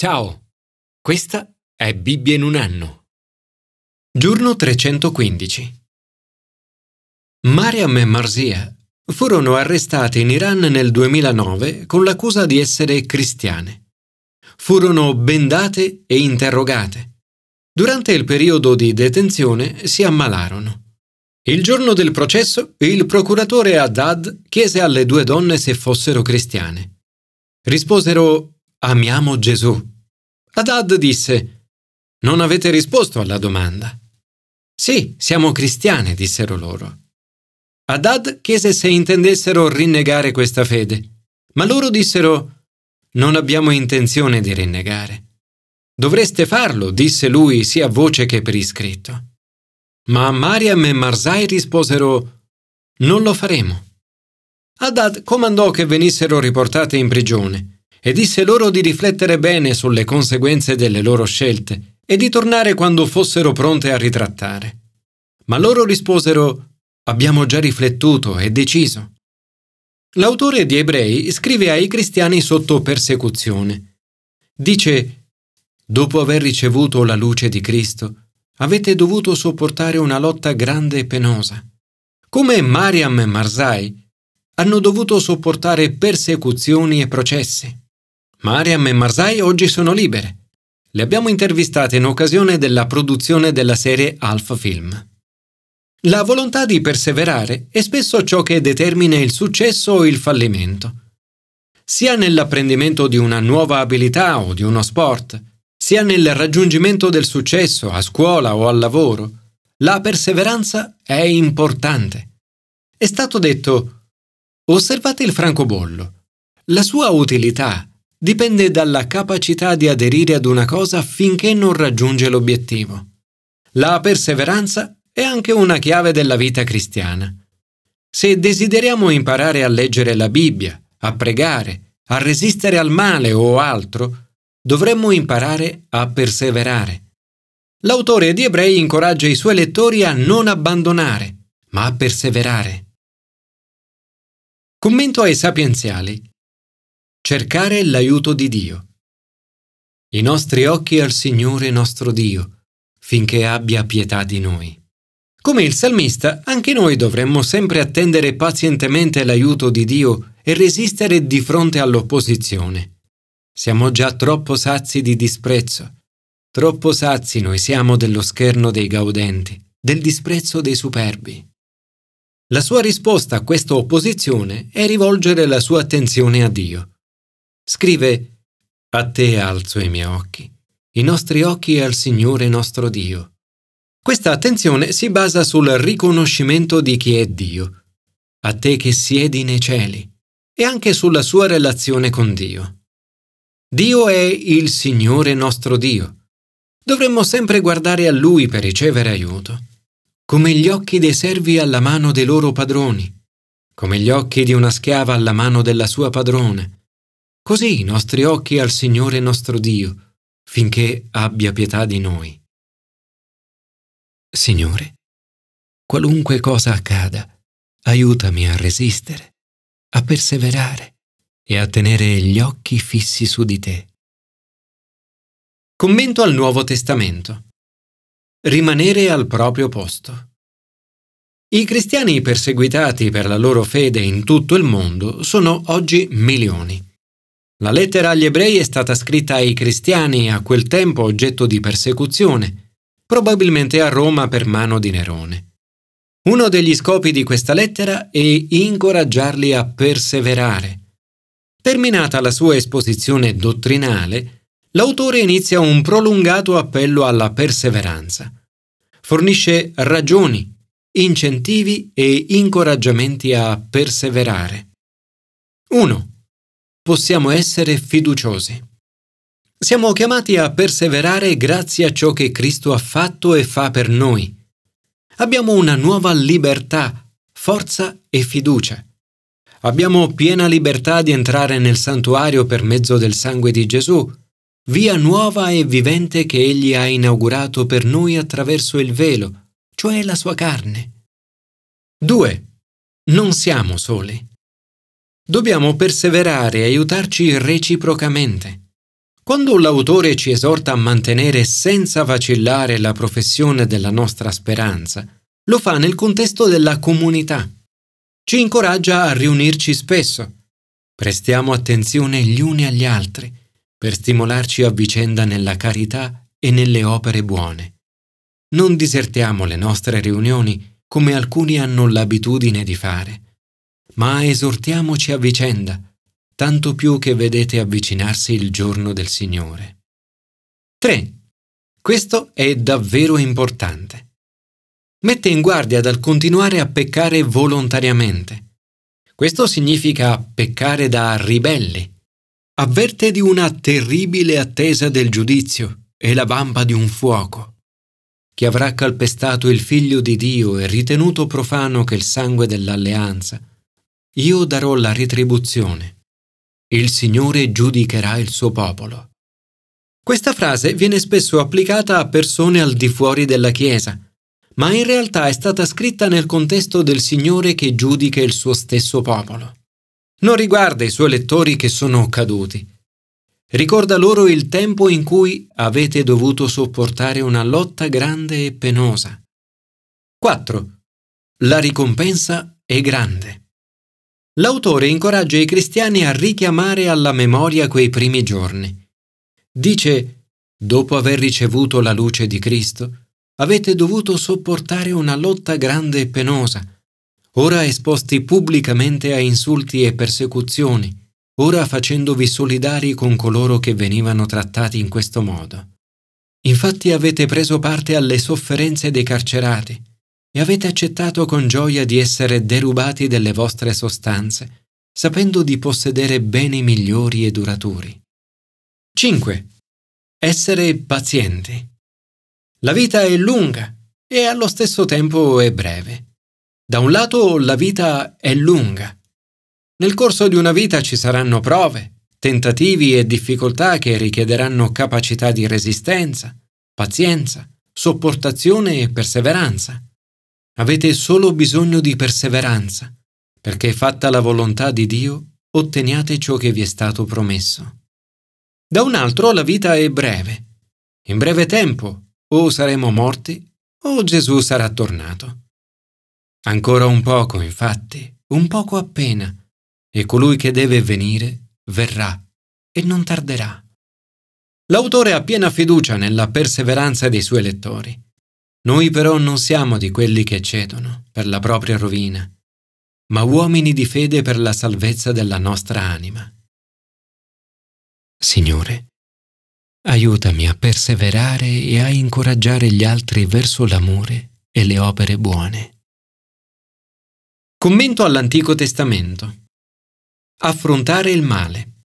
Ciao, questa è Bibbia in un anno. Giorno 315. Mariam e Marzia furono arrestate in Iran nel 2009 con l'accusa di essere cristiane. Furono bendate e interrogate. Durante il periodo di detenzione si ammalarono. Il giorno del processo il procuratore Haddad chiese alle due donne se fossero cristiane. Risposero Amiamo Gesù. Haddad disse, Non avete risposto alla domanda. Sì, siamo cristiane, dissero loro. Haddad chiese se intendessero rinnegare questa fede, ma loro dissero, Non abbiamo intenzione di rinnegare. Dovreste farlo, disse lui sia a voce che per iscritto. Ma Mariam e Marzai risposero, Non lo faremo. Haddad comandò che venissero riportate in prigione e disse loro di riflettere bene sulle conseguenze delle loro scelte e di tornare quando fossero pronte a ritrattare. Ma loro risposero Abbiamo già riflettuto e deciso. L'autore di Ebrei scrive ai cristiani sotto persecuzione. Dice Dopo aver ricevuto la luce di Cristo, avete dovuto sopportare una lotta grande e penosa. Come Mariam e Marzai hanno dovuto sopportare persecuzioni e processi. Mariam e Marzai oggi sono libere. Le abbiamo intervistate in occasione della produzione della serie Alpha Film. La volontà di perseverare è spesso ciò che determina il successo o il fallimento. Sia nell'apprendimento di una nuova abilità o di uno sport, sia nel raggiungimento del successo a scuola o al lavoro, la perseveranza è importante. È stato detto, osservate il francobollo. La sua utilità dipende dalla capacità di aderire ad una cosa finché non raggiunge l'obiettivo. La perseveranza è anche una chiave della vita cristiana. Se desideriamo imparare a leggere la Bibbia, a pregare, a resistere al male o altro, dovremmo imparare a perseverare. L'autore di Ebrei incoraggia i suoi lettori a non abbandonare, ma a perseverare. Commento ai sapienziali. Cercare l'aiuto di Dio. I nostri occhi al Signore nostro Dio, finché abbia pietà di noi. Come il salmista, anche noi dovremmo sempre attendere pazientemente l'aiuto di Dio e resistere di fronte all'opposizione. Siamo già troppo sazi di disprezzo. Troppo sazi noi siamo dello scherno dei gaudenti, del disprezzo dei superbi. La sua risposta a questa opposizione è rivolgere la sua attenzione a Dio. Scrive, A te alzo i miei occhi, i nostri occhi al Signore nostro Dio. Questa attenzione si basa sul riconoscimento di chi è Dio, a te che siedi nei cieli, e anche sulla sua relazione con Dio. Dio è il Signore nostro Dio. Dovremmo sempre guardare a Lui per ricevere aiuto, come gli occhi dei servi alla mano dei loro padroni, come gli occhi di una schiava alla mano della sua padrona così i nostri occhi al Signore nostro Dio, finché abbia pietà di noi. Signore, qualunque cosa accada, aiutami a resistere, a perseverare e a tenere gli occhi fissi su di te. Commento al Nuovo Testamento. Rimanere al proprio posto. I cristiani perseguitati per la loro fede in tutto il mondo sono oggi milioni. La lettera agli ebrei è stata scritta ai cristiani a quel tempo oggetto di persecuzione, probabilmente a Roma per mano di Nerone. Uno degli scopi di questa lettera è incoraggiarli a perseverare. Terminata la sua esposizione dottrinale, l'autore inizia un prolungato appello alla perseveranza. Fornisce ragioni, incentivi e incoraggiamenti a perseverare. 1 possiamo essere fiduciosi. Siamo chiamati a perseverare grazie a ciò che Cristo ha fatto e fa per noi. Abbiamo una nuova libertà, forza e fiducia. Abbiamo piena libertà di entrare nel santuario per mezzo del sangue di Gesù, via nuova e vivente che Egli ha inaugurato per noi attraverso il velo, cioè la sua carne. 2. Non siamo soli. Dobbiamo perseverare e aiutarci reciprocamente. Quando l'autore ci esorta a mantenere senza vacillare la professione della nostra speranza, lo fa nel contesto della comunità. Ci incoraggia a riunirci spesso. Prestiamo attenzione gli uni agli altri per stimolarci a vicenda nella carità e nelle opere buone. Non disertiamo le nostre riunioni come alcuni hanno l'abitudine di fare, ma esortiamoci a vicenda tanto più che vedete avvicinarsi il giorno del Signore. 3. Questo è davvero importante. Mette in guardia dal continuare a peccare volontariamente. Questo significa peccare da ribelli. Avverte di una terribile attesa del giudizio e la vampa di un fuoco. Chi avrà calpestato il figlio di Dio e ritenuto profano che il sangue dell'alleanza, io darò la retribuzione il Signore giudicherà il suo popolo. Questa frase viene spesso applicata a persone al di fuori della Chiesa, ma in realtà è stata scritta nel contesto del Signore che giudica il suo stesso popolo. Non riguarda i suoi lettori che sono caduti. Ricorda loro il tempo in cui avete dovuto sopportare una lotta grande e penosa. 4. La ricompensa è grande. L'autore incoraggia i cristiani a richiamare alla memoria quei primi giorni. Dice, dopo aver ricevuto la luce di Cristo, avete dovuto sopportare una lotta grande e penosa, ora esposti pubblicamente a insulti e persecuzioni, ora facendovi solidari con coloro che venivano trattati in questo modo. Infatti avete preso parte alle sofferenze dei carcerati, e avete accettato con gioia di essere derubati delle vostre sostanze, sapendo di possedere beni migliori e duraturi. 5. Essere pazienti. La vita è lunga e allo stesso tempo è breve. Da un lato la vita è lunga. Nel corso di una vita ci saranno prove, tentativi e difficoltà che richiederanno capacità di resistenza, pazienza, sopportazione e perseveranza. Avete solo bisogno di perseveranza, perché fatta la volontà di Dio, otteniate ciò che vi è stato promesso. Da un altro la vita è breve. In breve tempo o saremo morti o Gesù sarà tornato. Ancora un poco, infatti, un poco appena, e colui che deve venire verrà e non tarderà. L'autore ha piena fiducia nella perseveranza dei suoi lettori. Noi però non siamo di quelli che cedono per la propria rovina, ma uomini di fede per la salvezza della nostra anima. Signore, aiutami a perseverare e a incoraggiare gli altri verso l'amore e le opere buone. Commento all'Antico Testamento. Affrontare il male.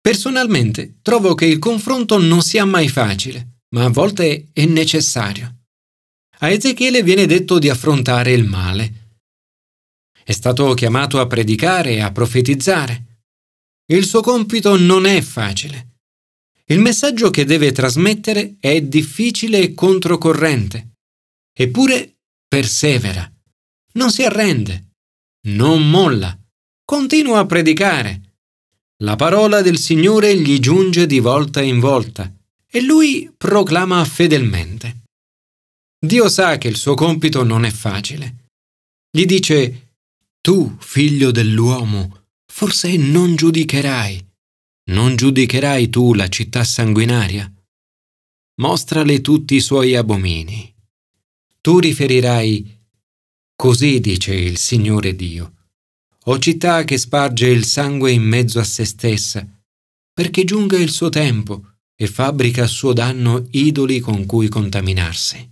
Personalmente trovo che il confronto non sia mai facile, ma a volte è necessario a Ezechiele viene detto di affrontare il male. È stato chiamato a predicare e a profetizzare. Il suo compito non è facile. Il messaggio che deve trasmettere è difficile e controcorrente. Eppure persevera. Non si arrende. Non molla. Continua a predicare. La parola del Signore gli giunge di volta in volta e lui proclama fedelmente. Dio sa che il suo compito non è facile. Gli dice, tu, figlio dell'uomo, forse non giudicherai. Non giudicherai tu la città sanguinaria? Mostrale tutti i suoi abomini. Tu riferirai, così dice il Signore Dio, o città che sparge il sangue in mezzo a se stessa, perché giunga il suo tempo e fabbrica a suo danno idoli con cui contaminarsi.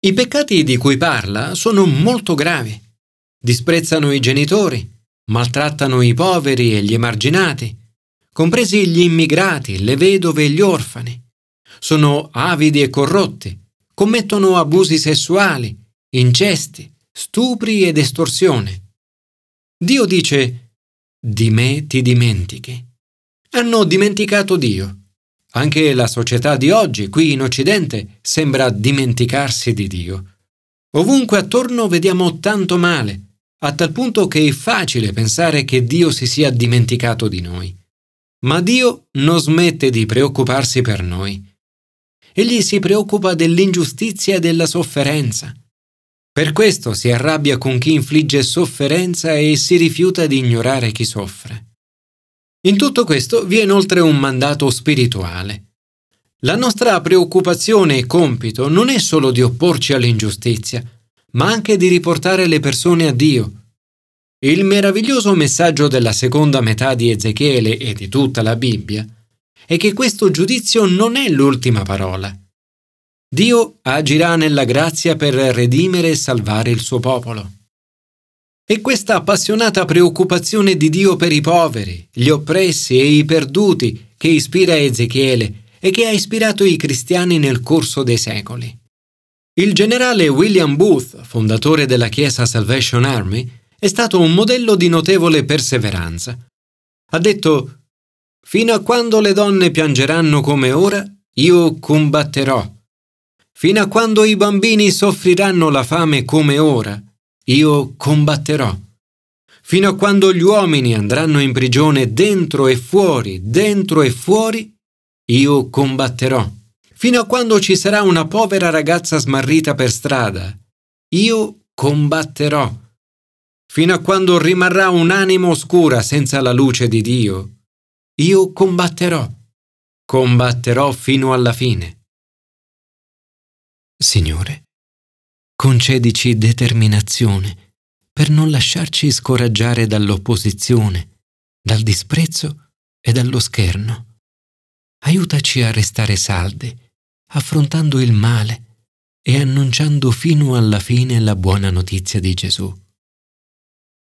I peccati di cui parla sono molto gravi. Disprezzano i genitori, maltrattano i poveri e gli emarginati, compresi gli immigrati, le vedove e gli orfani. Sono avidi e corrotti, commettono abusi sessuali, incesti, stupri ed estorsione. Dio dice, di me ti dimentichi. Hanno dimenticato Dio anche la società di oggi, qui in Occidente, sembra dimenticarsi di Dio. Ovunque attorno vediamo tanto male, a tal punto che è facile pensare che Dio si sia dimenticato di noi. Ma Dio non smette di preoccuparsi per noi. Egli si preoccupa dell'ingiustizia e della sofferenza. Per questo si arrabbia con chi infligge sofferenza e si rifiuta di ignorare chi soffre. In tutto questo vi è inoltre un mandato spirituale. La nostra preoccupazione e compito non è solo di opporci all'ingiustizia, ma anche di riportare le persone a Dio. Il meraviglioso messaggio della seconda metà di Ezechiele e di tutta la Bibbia è che questo giudizio non è l'ultima parola. Dio agirà nella grazia per redimere e salvare il suo popolo. E questa appassionata preoccupazione di Dio per i poveri, gli oppressi e i perduti che ispira Ezechiele e che ha ispirato i cristiani nel corso dei secoli. Il generale William Booth, fondatore della Chiesa Salvation Army, è stato un modello di notevole perseveranza. Ha detto Fino a quando le donne piangeranno come ora, io combatterò. Fino a quando i bambini soffriranno la fame come ora, io combatterò. Fino a quando gli uomini andranno in prigione dentro e fuori, dentro e fuori, io combatterò. Fino a quando ci sarà una povera ragazza smarrita per strada, io combatterò. Fino a quando rimarrà un'anima oscura senza la luce di Dio, io combatterò. Combatterò fino alla fine. Signore, concedici determinazione per non lasciarci scoraggiare dall'opposizione, dal disprezzo e dallo scherno aiutaci a restare salde, affrontando il male e annunciando fino alla fine la buona notizia di Gesù.